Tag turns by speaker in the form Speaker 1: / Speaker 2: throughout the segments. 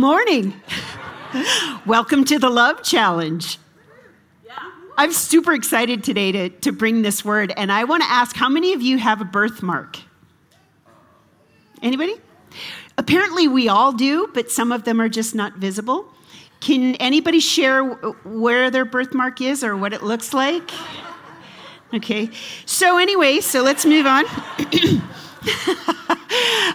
Speaker 1: morning. Welcome to the Love Challenge. I'm super excited today to, to bring this word, and I want to ask how many of you have a birthmark? Anybody? Apparently, we all do, but some of them are just not visible. Can anybody share where their birthmark is or what it looks like? Okay, so anyway, so let's move on.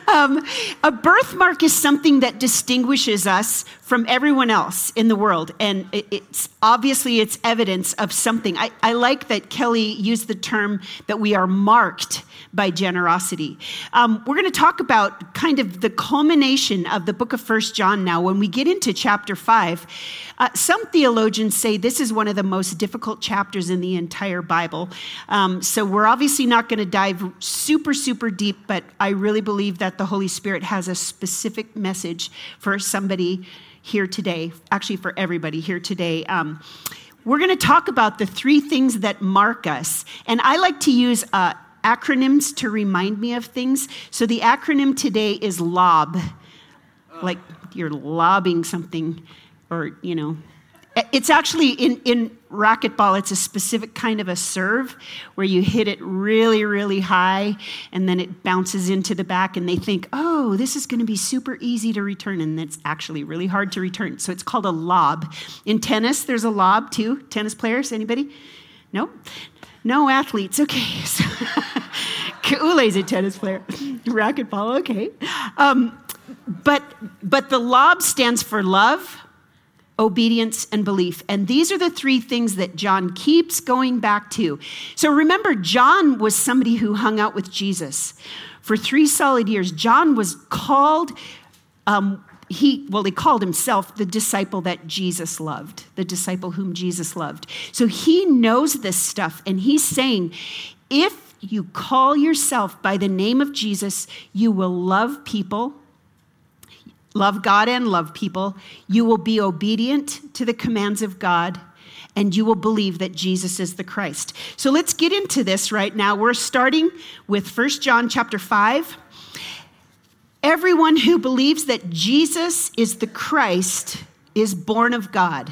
Speaker 1: um, a birthmark is something that distinguishes us from everyone else in the world, and it's obviously it's evidence of something. I, I like that Kelly used the term that we are marked by generosity. Um, we're going to talk about kind of the culmination of the book of First John now. When we get into chapter five, uh, some theologians say this is one of the most difficult chapters in the entire Bible. Um, so we're obviously not going to dive super, super deep, but I really believe that the Holy Spirit has a specific message for somebody here today, actually, for everybody here today. Um, we're going to talk about the three things that mark us. And I like to use uh, acronyms to remind me of things. So the acronym today is LOB, like you're lobbing something, or, you know, it's actually in, in racquetball, it's a specific kind of a serve where you hit it really, really high and then it bounces into the back and they think, oh, this is going to be super easy to return. And it's actually really hard to return. So it's called a lob. In tennis, there's a lob too. Tennis players, anybody? No? No athletes. Okay. So Ule's a tennis player. Racquetball, okay. Um, but, but the lob stands for love obedience, and belief. And these are the three things that John keeps going back to. So remember, John was somebody who hung out with Jesus for three solid years. John was called. Um, he well he called himself the disciple that jesus loved the disciple whom jesus loved so he knows this stuff and he's saying if you call yourself by the name of jesus you will love people love God and love people, you will be obedient to the commands of God, and you will believe that Jesus is the Christ. So let's get into this right now. We're starting with First John chapter 5. Everyone who believes that Jesus is the Christ is born of God.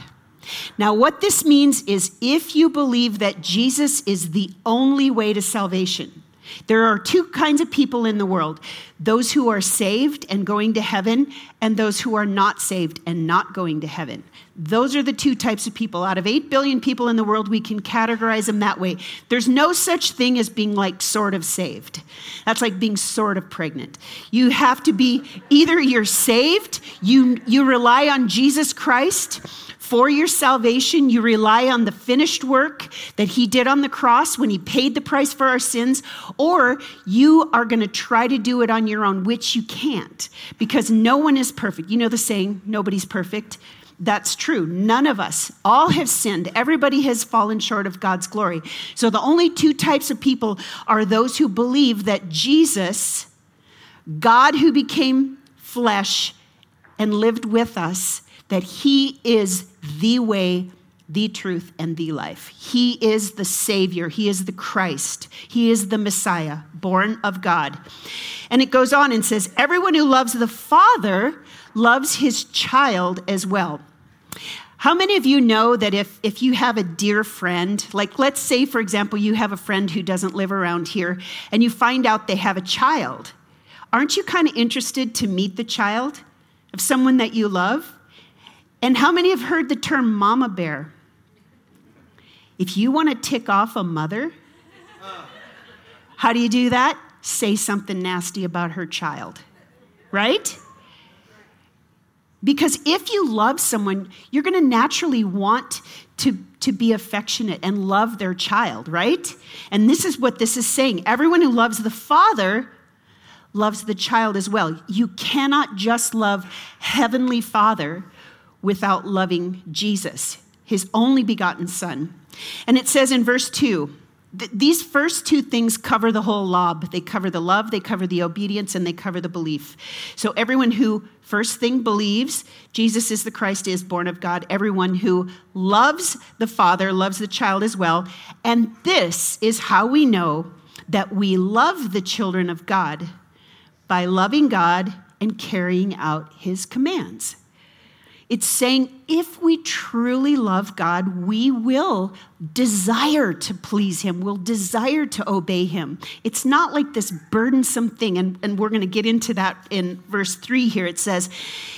Speaker 1: Now, what this means is if you believe that Jesus is the only way to salvation, there are two kinds of people in the world those who are saved and going to heaven, and those who are not saved and not going to heaven. Those are the two types of people. Out of 8 billion people in the world, we can categorize them that way. There's no such thing as being like sort of saved. That's like being sort of pregnant. You have to be either you're saved, you, you rely on Jesus Christ for your salvation, you rely on the finished work that He did on the cross when He paid the price for our sins, or you are going to try to do it on your own, which you can't because no one is perfect. You know the saying, nobody's perfect. That's true. None of us, all have sinned. Everybody has fallen short of God's glory. So the only two types of people are those who believe that Jesus, God who became flesh and lived with us, that He is the way, the truth, and the life. He is the Savior. He is the Christ. He is the Messiah, born of God. And it goes on and says, Everyone who loves the Father loves his child as well. How many of you know that if, if you have a dear friend, like let's say, for example, you have a friend who doesn't live around here and you find out they have a child, aren't you kind of interested to meet the child of someone that you love? And how many have heard the term mama bear? If you want to tick off a mother, how do you do that? Say something nasty about her child, right? Because if you love someone, you're going to naturally want to, to be affectionate and love their child, right? And this is what this is saying. Everyone who loves the Father loves the child as well. You cannot just love Heavenly Father without loving Jesus, his only begotten Son. And it says in verse 2 these first two things cover the whole lob. They cover the love, they cover the obedience, and they cover the belief. So, everyone who first thing believes Jesus is the Christ is born of God, everyone who loves the Father loves the child as well. And this is how we know that we love the children of God by loving God and carrying out his commands. It's saying if we truly love God, we will desire to please Him, we'll desire to obey Him. It's not like this burdensome thing, and, and we're going to get into that in verse 3 here. It says,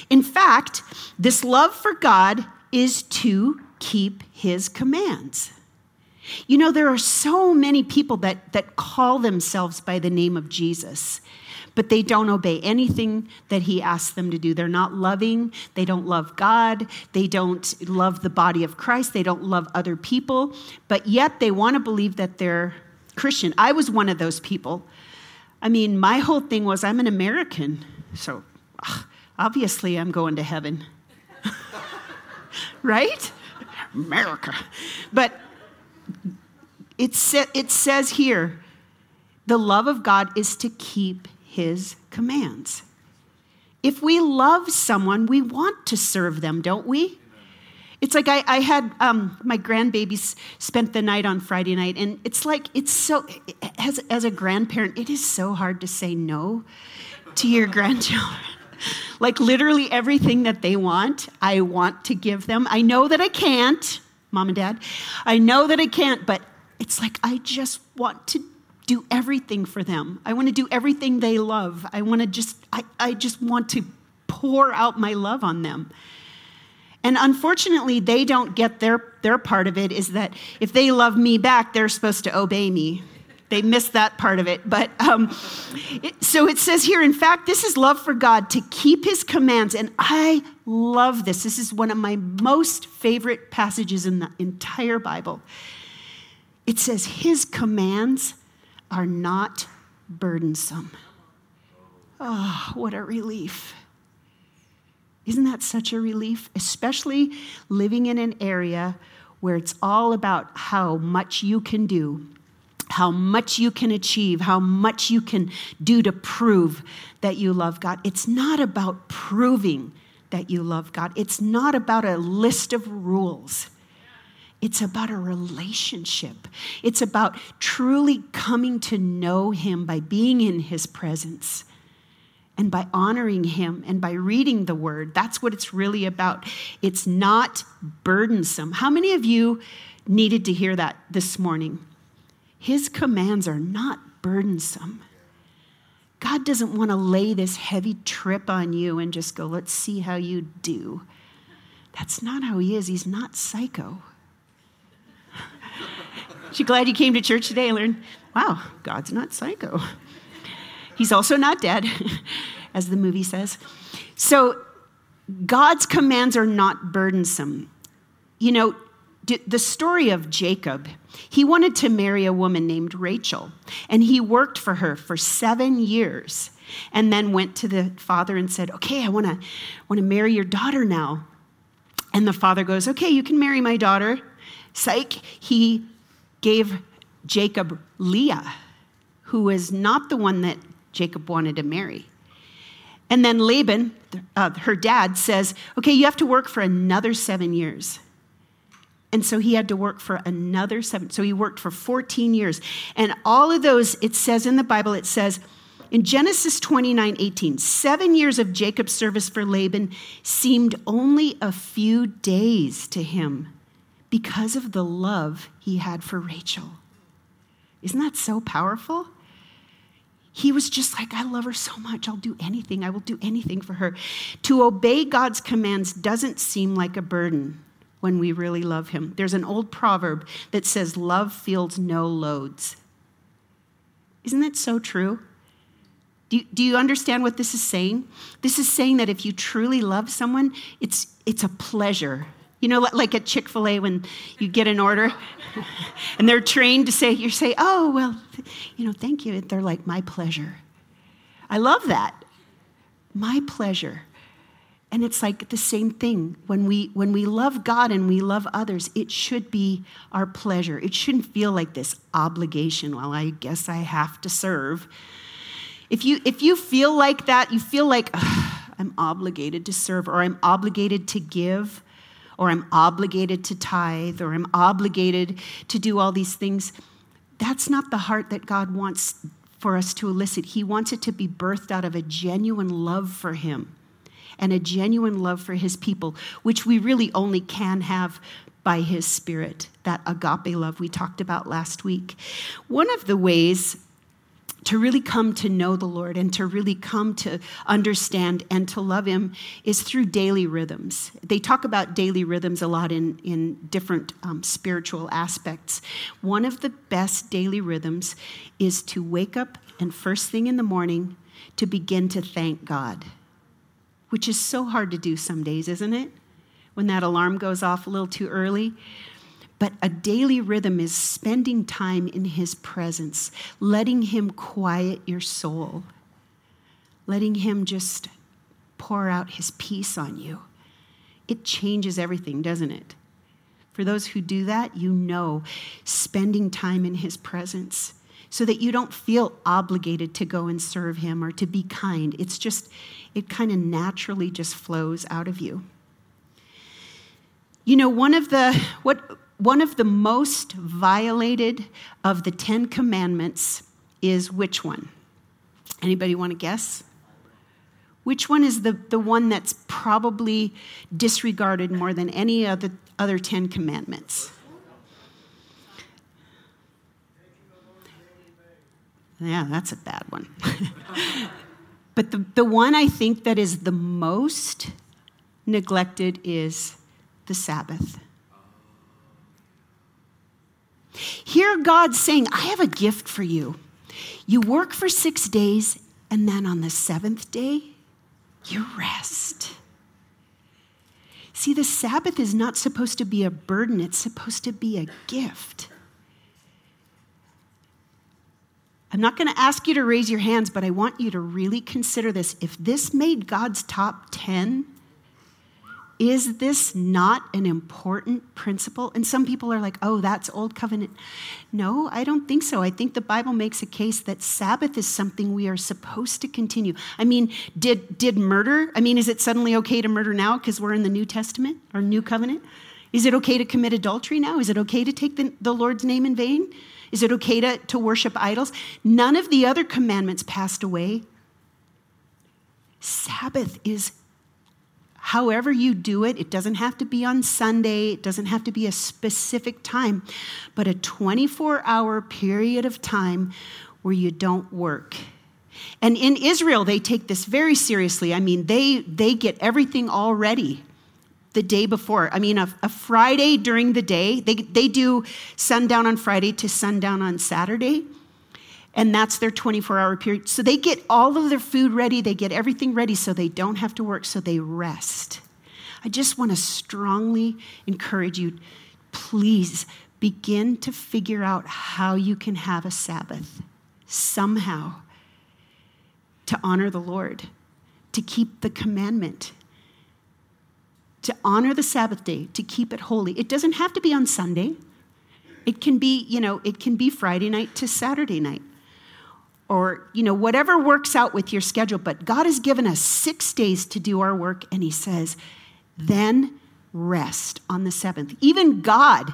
Speaker 1: In fact, this love for God is to keep His commands. You know, there are so many people that, that call themselves by the name of Jesus but they don't obey anything that he asks them to do. They're not loving. They don't love God. They don't love the body of Christ. They don't love other people, but yet they want to believe that they're Christian. I was one of those people. I mean, my whole thing was I'm an American, so obviously I'm going to heaven. right? America. But it, sa- it says here the love of God is to keep his commands. If we love someone, we want to serve them, don't we? It's like I, I had um, my grandbabies spent the night on Friday night, and it's like, it's so, as, as a grandparent, it is so hard to say no to your grandchildren. like literally everything that they want, I want to give them. I know that I can't, mom and dad. I know that I can't, but it's like I just want to do everything for them. I want to do everything they love. I want to just, I, I just want to pour out my love on them. And unfortunately, they don't get their, their part of it is that if they love me back, they're supposed to obey me. They miss that part of it. But um, it, so it says here, in fact, this is love for God to keep his commands. And I love this. This is one of my most favorite passages in the entire Bible. It says, his commands are not burdensome. Oh, what a relief. Isn't that such a relief? Especially living in an area where it's all about how much you can do, how much you can achieve, how much you can do to prove that you love God. It's not about proving that you love God, it's not about a list of rules. It's about a relationship. It's about truly coming to know Him by being in His presence and by honoring Him and by reading the Word. That's what it's really about. It's not burdensome. How many of you needed to hear that this morning? His commands are not burdensome. God doesn't want to lay this heavy trip on you and just go, let's see how you do. That's not how He is. He's not psycho. She glad you came to church today and learned, wow, God's not psycho. He's also not dead, as the movie says. So God's commands are not burdensome. You know, the story of Jacob, he wanted to marry a woman named Rachel, and he worked for her for seven years and then went to the father and said, Okay, I wanna, wanna marry your daughter now. And the father goes, Okay, you can marry my daughter. Psych. He gave Jacob Leah, who was not the one that Jacob wanted to marry. And then Laban, uh, her dad, says, Okay, you have to work for another seven years. And so he had to work for another seven. So he worked for 14 years. And all of those, it says in the Bible, it says in Genesis 29 18, seven years of Jacob's service for Laban seemed only a few days to him because of the love he had for Rachel. Isn't that so powerful? He was just like, I love her so much. I'll do anything. I will do anything for her. To obey God's commands doesn't seem like a burden when we really love him. There's an old proverb that says, Love feels no loads. Isn't that so true? Do you, do you understand what this is saying? This is saying that if you truly love someone, it's, it's a pleasure you know, like at Chick fil A when you get an order and they're trained to say, you say, oh, well, you know, thank you. They're like, my pleasure. I love that. My pleasure. And it's like the same thing. When we, when we love God and we love others, it should be our pleasure. It shouldn't feel like this obligation. Well, I guess I have to serve. If you, if you feel like that, you feel like, I'm obligated to serve or I'm obligated to give, or I'm obligated to tithe, or I'm obligated to do all these things. That's not the heart that God wants for us to elicit. He wants it to be birthed out of a genuine love for Him and a genuine love for his people, which we really only can have by his spirit, that agape love we talked about last week. One of the ways to really come to know the Lord and to really come to understand and to love Him is through daily rhythms. They talk about daily rhythms a lot in, in different um, spiritual aspects. One of the best daily rhythms is to wake up and first thing in the morning to begin to thank God, which is so hard to do some days, isn't it? When that alarm goes off a little too early. But a daily rhythm is spending time in His presence, letting Him quiet your soul, letting Him just pour out His peace on you. It changes everything, doesn't it? For those who do that, you know spending time in His presence so that you don't feel obligated to go and serve Him or to be kind. It's just, it kind of naturally just flows out of you. You know, one of the, what, one of the most violated of the Ten Commandments is which one? Anybody want to guess? Which one is the, the one that's probably disregarded more than any other, other Ten Commandments? Yeah, that's a bad one. but the, the one I think that is the most neglected is the Sabbath. Hear God saying, I have a gift for you. You work for six days, and then on the seventh day, you rest. See, the Sabbath is not supposed to be a burden, it's supposed to be a gift. I'm not going to ask you to raise your hands, but I want you to really consider this. If this made God's top 10, is this not an important principle? And some people are like, oh, that's old covenant. No, I don't think so. I think the Bible makes a case that Sabbath is something we are supposed to continue. I mean, did, did murder, I mean, is it suddenly okay to murder now because we're in the New Testament or New Covenant? Is it okay to commit adultery now? Is it okay to take the, the Lord's name in vain? Is it okay to, to worship idols? None of the other commandments passed away. Sabbath is however you do it, it doesn't have to be on Sunday, it doesn't have to be a specific time, but a 24 hour period of time where you don't work. And in Israel, they take this very seriously. I mean, they, they get everything all ready the day before. I mean, a, a, Friday during the day, they, they do sundown on Friday to sundown on Saturday and that's their 24 hour period. So they get all of their food ready, they get everything ready so they don't have to work, so they rest. I just want to strongly encourage you please begin to figure out how you can have a Sabbath somehow to honor the Lord, to keep the commandment, to honor the Sabbath day, to keep it holy. It doesn't have to be on Sunday. It can be, you know, it can be Friday night to Saturday night or you know whatever works out with your schedule but god has given us six days to do our work and he says then rest on the seventh. Even god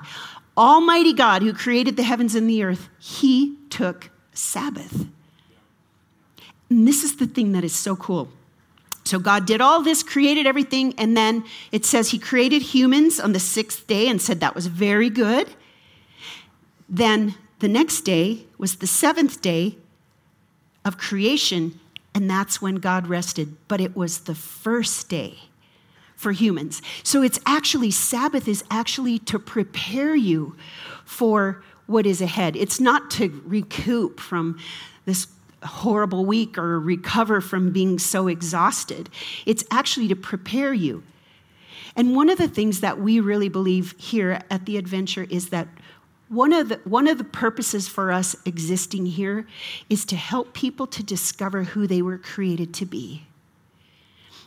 Speaker 1: almighty god who created the heavens and the earth he took sabbath. And this is the thing that is so cool. So god did all this created everything and then it says he created humans on the sixth day and said that was very good. Then the next day was the seventh day of creation, and that's when God rested. But it was the first day for humans. So it's actually, Sabbath is actually to prepare you for what is ahead. It's not to recoup from this horrible week or recover from being so exhausted. It's actually to prepare you. And one of the things that we really believe here at the adventure is that one of, the, one of the purposes for us existing here is to help people to discover who they were created to be.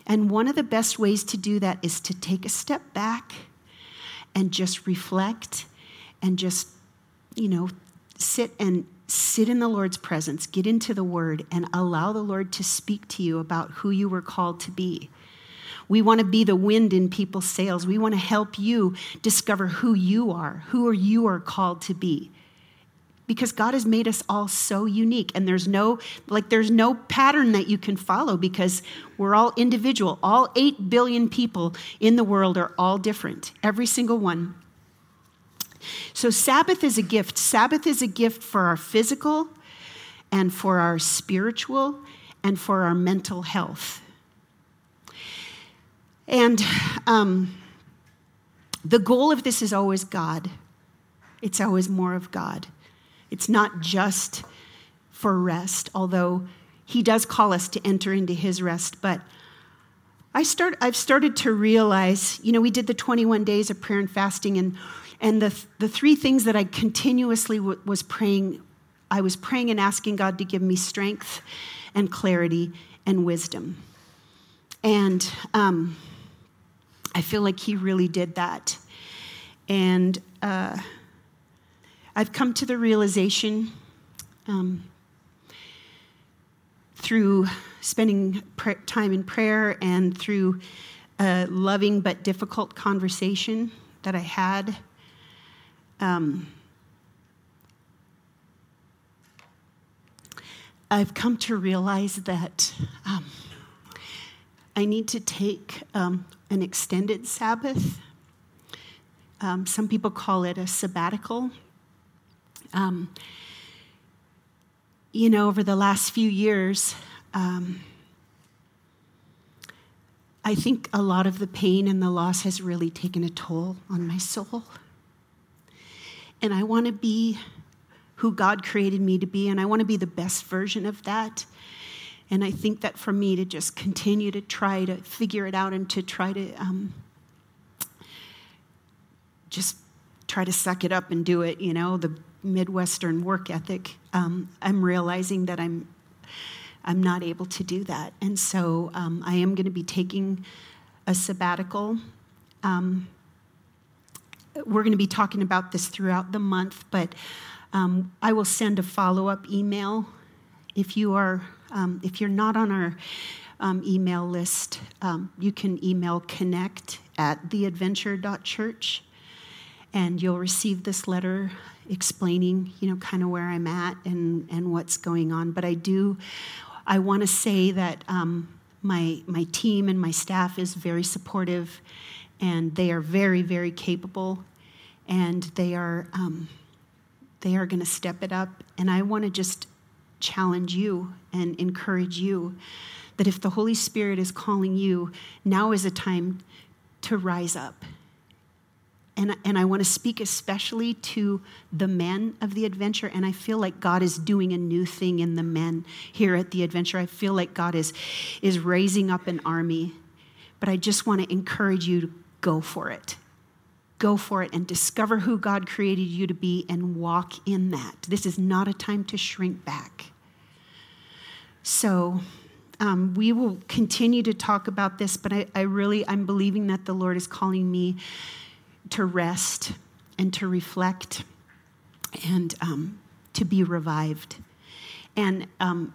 Speaker 1: And one of the best ways to do that is to take a step back and just reflect and just, you know, sit and sit in the Lord's presence, get into the Word, and allow the Lord to speak to you about who you were called to be. We want to be the wind in people's sails. We want to help you discover who you are, who you are called to be. because God has made us all so unique and there's no like there's no pattern that you can follow because we're all individual. All 8 billion people in the world are all different. Every single one. So Sabbath is a gift. Sabbath is a gift for our physical and for our spiritual and for our mental health. And um, the goal of this is always God. It's always more of God. It's not just for rest, although He does call us to enter into His rest. But I start, I've started to realize, you know, we did the 21 days of prayer and fasting, and, and the, the three things that I continuously w- was praying, I was praying and asking God to give me strength and clarity and wisdom. And um, I feel like He really did that. And uh, I've come to the realization um, through spending time in prayer and through a loving but difficult conversation that I had. Um, I've come to realize that um, I need to take um, an extended Sabbath. Um, some people call it a sabbatical. Um, you know, over the last few years, um, I think a lot of the pain and the loss has really taken a toll on my soul. And I want to be who God created me to be, and I want to be the best version of that. And I think that for me to just continue to try to figure it out and to try to um, just try to suck it up and do it, you know, the Midwestern work ethic, um, I'm realizing that I'm I'm not able to do that, and so um, I am going to be taking a sabbatical. Um, we're going to be talking about this throughout the month, but um, I will send a follow up email if you are um, if you're not on our um, email list. you can email connect at theadventure.church and you'll receive this letter explaining, you know, kind of where I'm at and, and what's going on. But I do, I want to say that um, my, my team and my staff is very supportive and they are very, very capable and they are, um, they are going to step it up. And I want to just challenge you and encourage you that if the Holy Spirit is calling you, now is a time to rise up and, and I want to speak especially to the men of the adventure. And I feel like God is doing a new thing in the men here at the adventure. I feel like God is, is raising up an army. But I just want to encourage you to go for it. Go for it and discover who God created you to be and walk in that. This is not a time to shrink back. So, um, we will continue to talk about this, but I, I really, I'm believing that the Lord is calling me to rest and to reflect and um, to be revived. And um,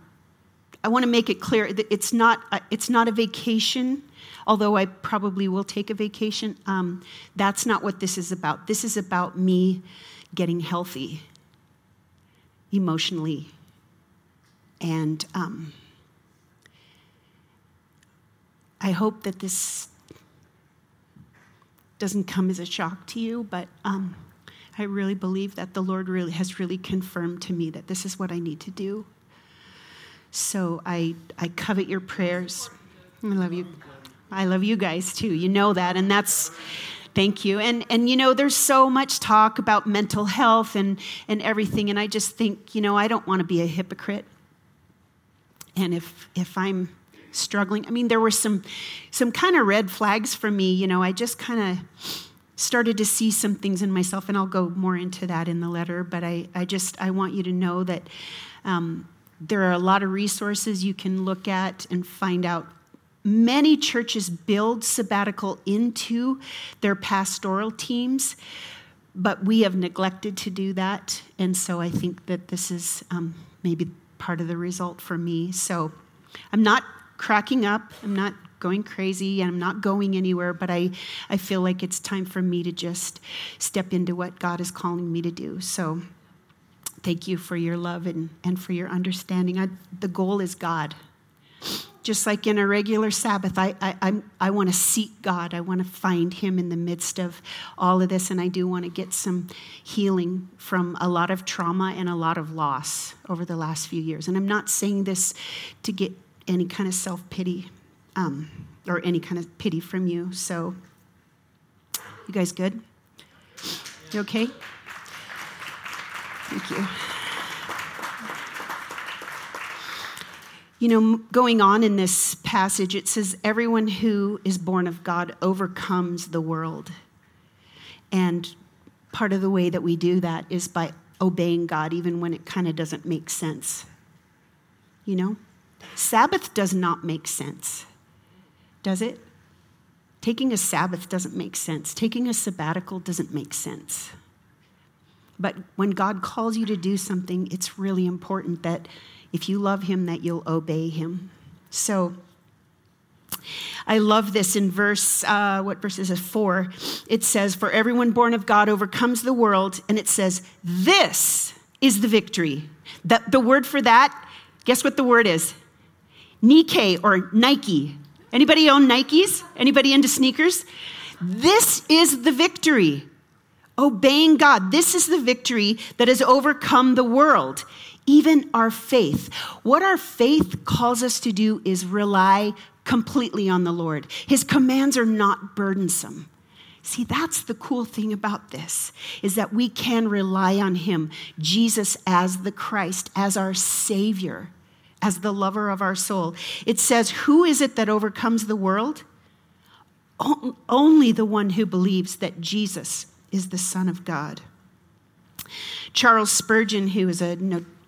Speaker 1: I want to make it clear that it's not a, it's not a vacation, although I probably will take a vacation. Um, that's not what this is about. This is about me getting healthy emotionally. And um, I hope that this doesn't come as a shock to you, but um, I really believe that the Lord really has really confirmed to me that this is what I need to do. So I, I covet your prayers. I love you. I love you guys too. You know that, and that's thank you. And and you know, there's so much talk about mental health and and everything, and I just think, you know, I don't want to be a hypocrite. And if if I'm struggling. I mean, there were some some kind of red flags for me. You know, I just kind of started to see some things in myself, and I'll go more into that in the letter. But I, I just I want you to know that um, there are a lot of resources you can look at and find out. Many churches build sabbatical into their pastoral teams, but we have neglected to do that, and so I think that this is um, maybe part of the result for me. So I'm not cracking up. I'm not going crazy and I'm not going anywhere, but I, I feel like it's time for me to just step into what God is calling me to do. So thank you for your love and, and for your understanding. I, the goal is God. Just like in a regular Sabbath, I, I, I'm, want to seek God. I want to find Him in the midst of all of this. And I do want to get some healing from a lot of trauma and a lot of loss over the last few years. And I'm not saying this to get any kind of self pity um, or any kind of pity from you. So, you guys good? You okay? Thank you. You know, going on in this passage, it says, Everyone who is born of God overcomes the world. And part of the way that we do that is by obeying God, even when it kind of doesn't make sense. You know? Sabbath does not make sense, does it? Taking a Sabbath doesn't make sense. Taking a sabbatical doesn't make sense. But when God calls you to do something, it's really important that if you love Him, that you'll obey Him. So, I love this in verse, uh, what verse is it? Four. It says, For everyone born of God overcomes the world. And it says, This is the victory. The, the word for that, guess what the word is? Nike or Nike. Anybody own Nikes? Anybody into sneakers? This is the victory. Obeying God. This is the victory that has overcome the world, even our faith. What our faith calls us to do is rely completely on the Lord. His commands are not burdensome. See, that's the cool thing about this is that we can rely on him, Jesus as the Christ, as our savior as the lover of our soul. It says, Who is it that overcomes the world? only the one who believes that Jesus is the Son of God. Charles Spurgeon, who is a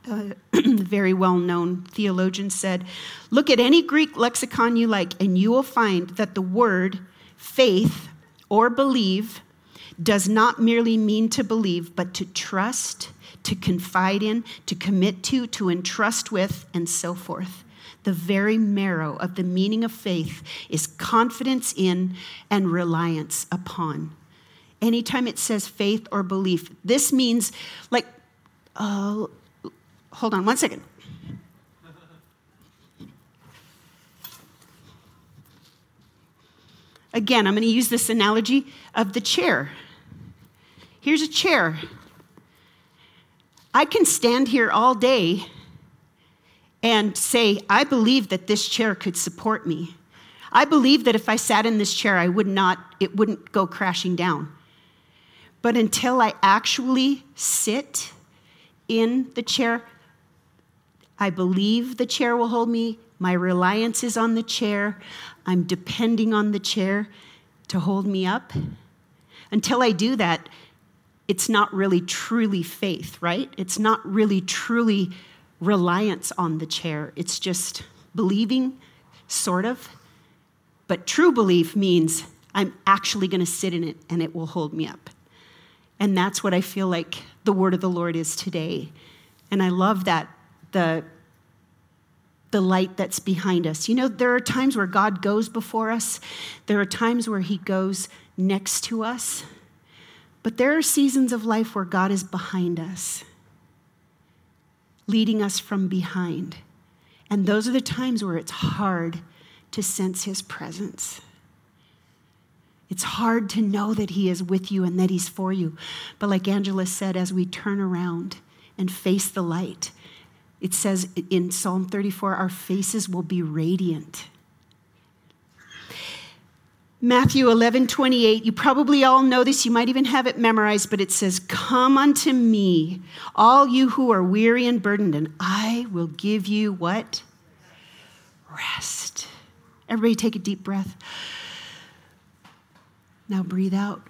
Speaker 1: uh, very well known theologian, said, Look at any Greek lexicon you like, and you will find that the word faith or believe does not merely mean to believe, but to trust to confide in, to commit to, to entrust with, and so forth. The very marrow of the meaning of faith is confidence in and reliance upon. Anytime it says faith or belief, this means like, uh, hold on one second. Again, I'm going to use this analogy of the chair. Here's a chair. I can stand here all day and say, I believe that this chair could support me. I believe that if I sat in this chair, I would not, it wouldn't go crashing down. But until I actually sit in the chair, I believe the chair will hold me. My reliance is on the chair. I'm depending on the chair to hold me up. Until I do that, it's not really truly faith, right? It's not really truly reliance on the chair. It's just believing, sort of. But true belief means I'm actually going to sit in it and it will hold me up. And that's what I feel like the word of the Lord is today. And I love that the the light that's behind us. You know, there are times where God goes before us. There are times where he goes next to us. But there are seasons of life where God is behind us, leading us from behind. And those are the times where it's hard to sense His presence. It's hard to know that He is with you and that He's for you. But like Angela said, as we turn around and face the light, it says in Psalm 34 our faces will be radiant. Matthew 11, 28. You probably all know this. You might even have it memorized, but it says, Come unto me, all you who are weary and burdened, and I will give you what? Rest. Everybody take a deep breath. Now breathe out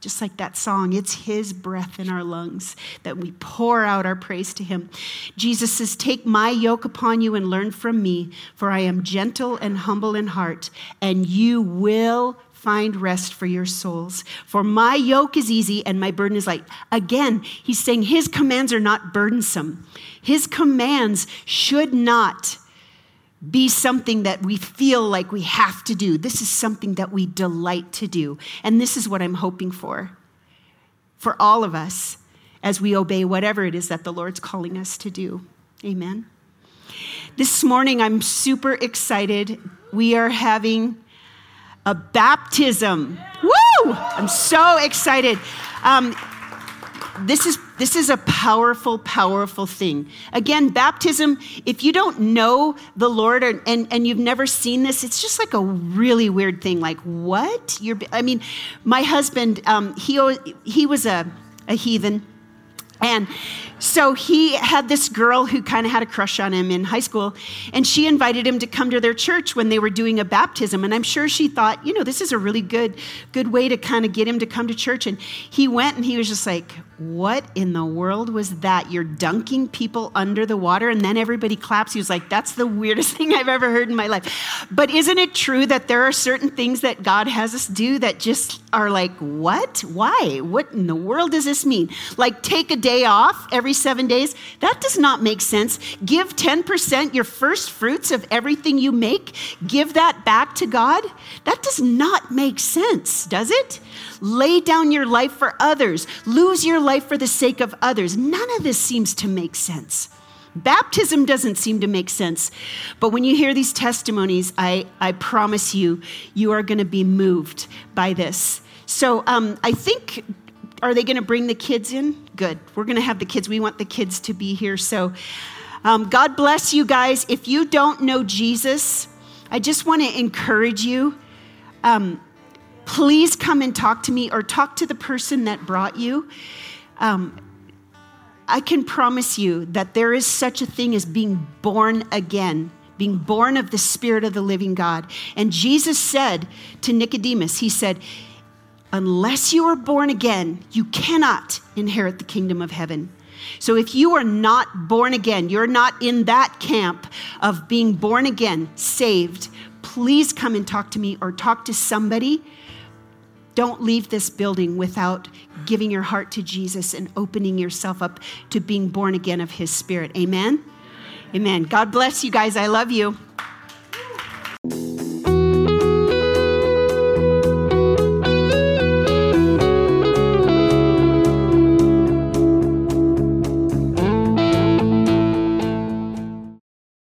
Speaker 1: just like that song. It's His breath in our lungs that we pour out our praise to Him. Jesus says, Take my yoke upon you and learn from me, for I am gentle and humble in heart, and you will find rest for your souls. For my yoke is easy and my burden is light. Again, He's saying His commands are not burdensome, His commands should not be something that we feel like we have to do. This is something that we delight to do. And this is what I'm hoping for for all of us as we obey whatever it is that the Lord's calling us to do. Amen. This morning, I'm super excited. We are having a baptism. Woo! I'm so excited. Um, this is this is a powerful powerful thing. Again baptism if you don't know the lord or, and, and you've never seen this it's just like a really weird thing like what? You're i mean my husband um, he, he was a, a heathen and so he had this girl who kind of had a crush on him in high school, and she invited him to come to their church when they were doing a baptism. And I'm sure she thought, you know, this is a really good, good way to kind of get him to come to church. And he went and he was just like, what in the world was that? You're dunking people under the water, and then everybody claps. He was like, that's the weirdest thing I've ever heard in my life. But isn't it true that there are certain things that God has us do that just are like, what? Why? What in the world does this mean? Like, take a day off every every seven days? That does not make sense. Give 10%, your first fruits of everything you make, give that back to God? That does not make sense, does it? Lay down your life for others, lose your life for the sake of others. None of this seems to make sense. Baptism doesn't seem to make sense. But when you hear these testimonies, I, I promise you, you are going to be moved by this. So um, I think are they going to bring the kids in? Good. We're going to have the kids. We want the kids to be here. So, um, God bless you guys. If you don't know Jesus, I just want to encourage you. Um, please come and talk to me or talk to the person that brought you. Um, I can promise you that there is such a thing as being born again, being born of the Spirit of the living God. And Jesus said to Nicodemus, He said, unless you are born again, you cannot inherit the kingdom of heaven. So if you are not born again, you're not in that camp of being born again, saved, please come and talk to me or talk to somebody. Don't leave this building without giving your heart to Jesus and opening yourself up to being born again of his spirit. Amen. Amen. God bless you guys. I love you.